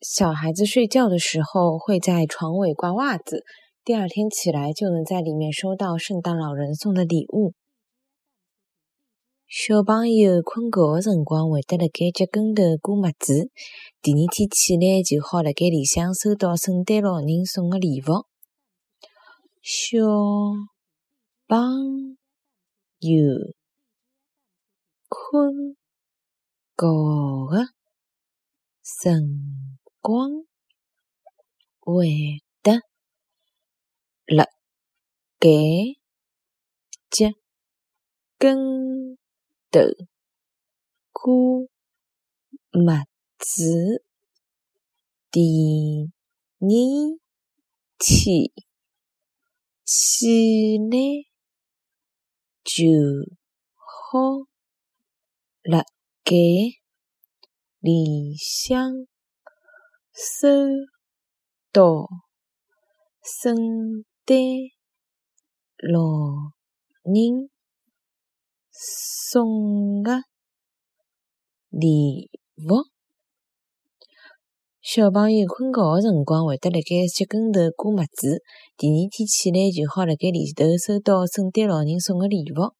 小孩子睡觉的时候会在床尾挂袜子，第二天起来就能在里面收到圣诞老人送的礼物。小朋友困觉的辰光会得辣盖脚跟头挂袜子，第二天起来就好辣盖里向收到圣诞老人送的礼物。小朋友困觉的辰。光会得辣盖脚跟头挂袜子，第二天起来就好辣盖里向。收到圣诞老人送的礼物。小朋友困觉的辰光会得辣盖脚跟头挂袜子，第二天起来就好辣盖里头收到圣诞老人送的礼物。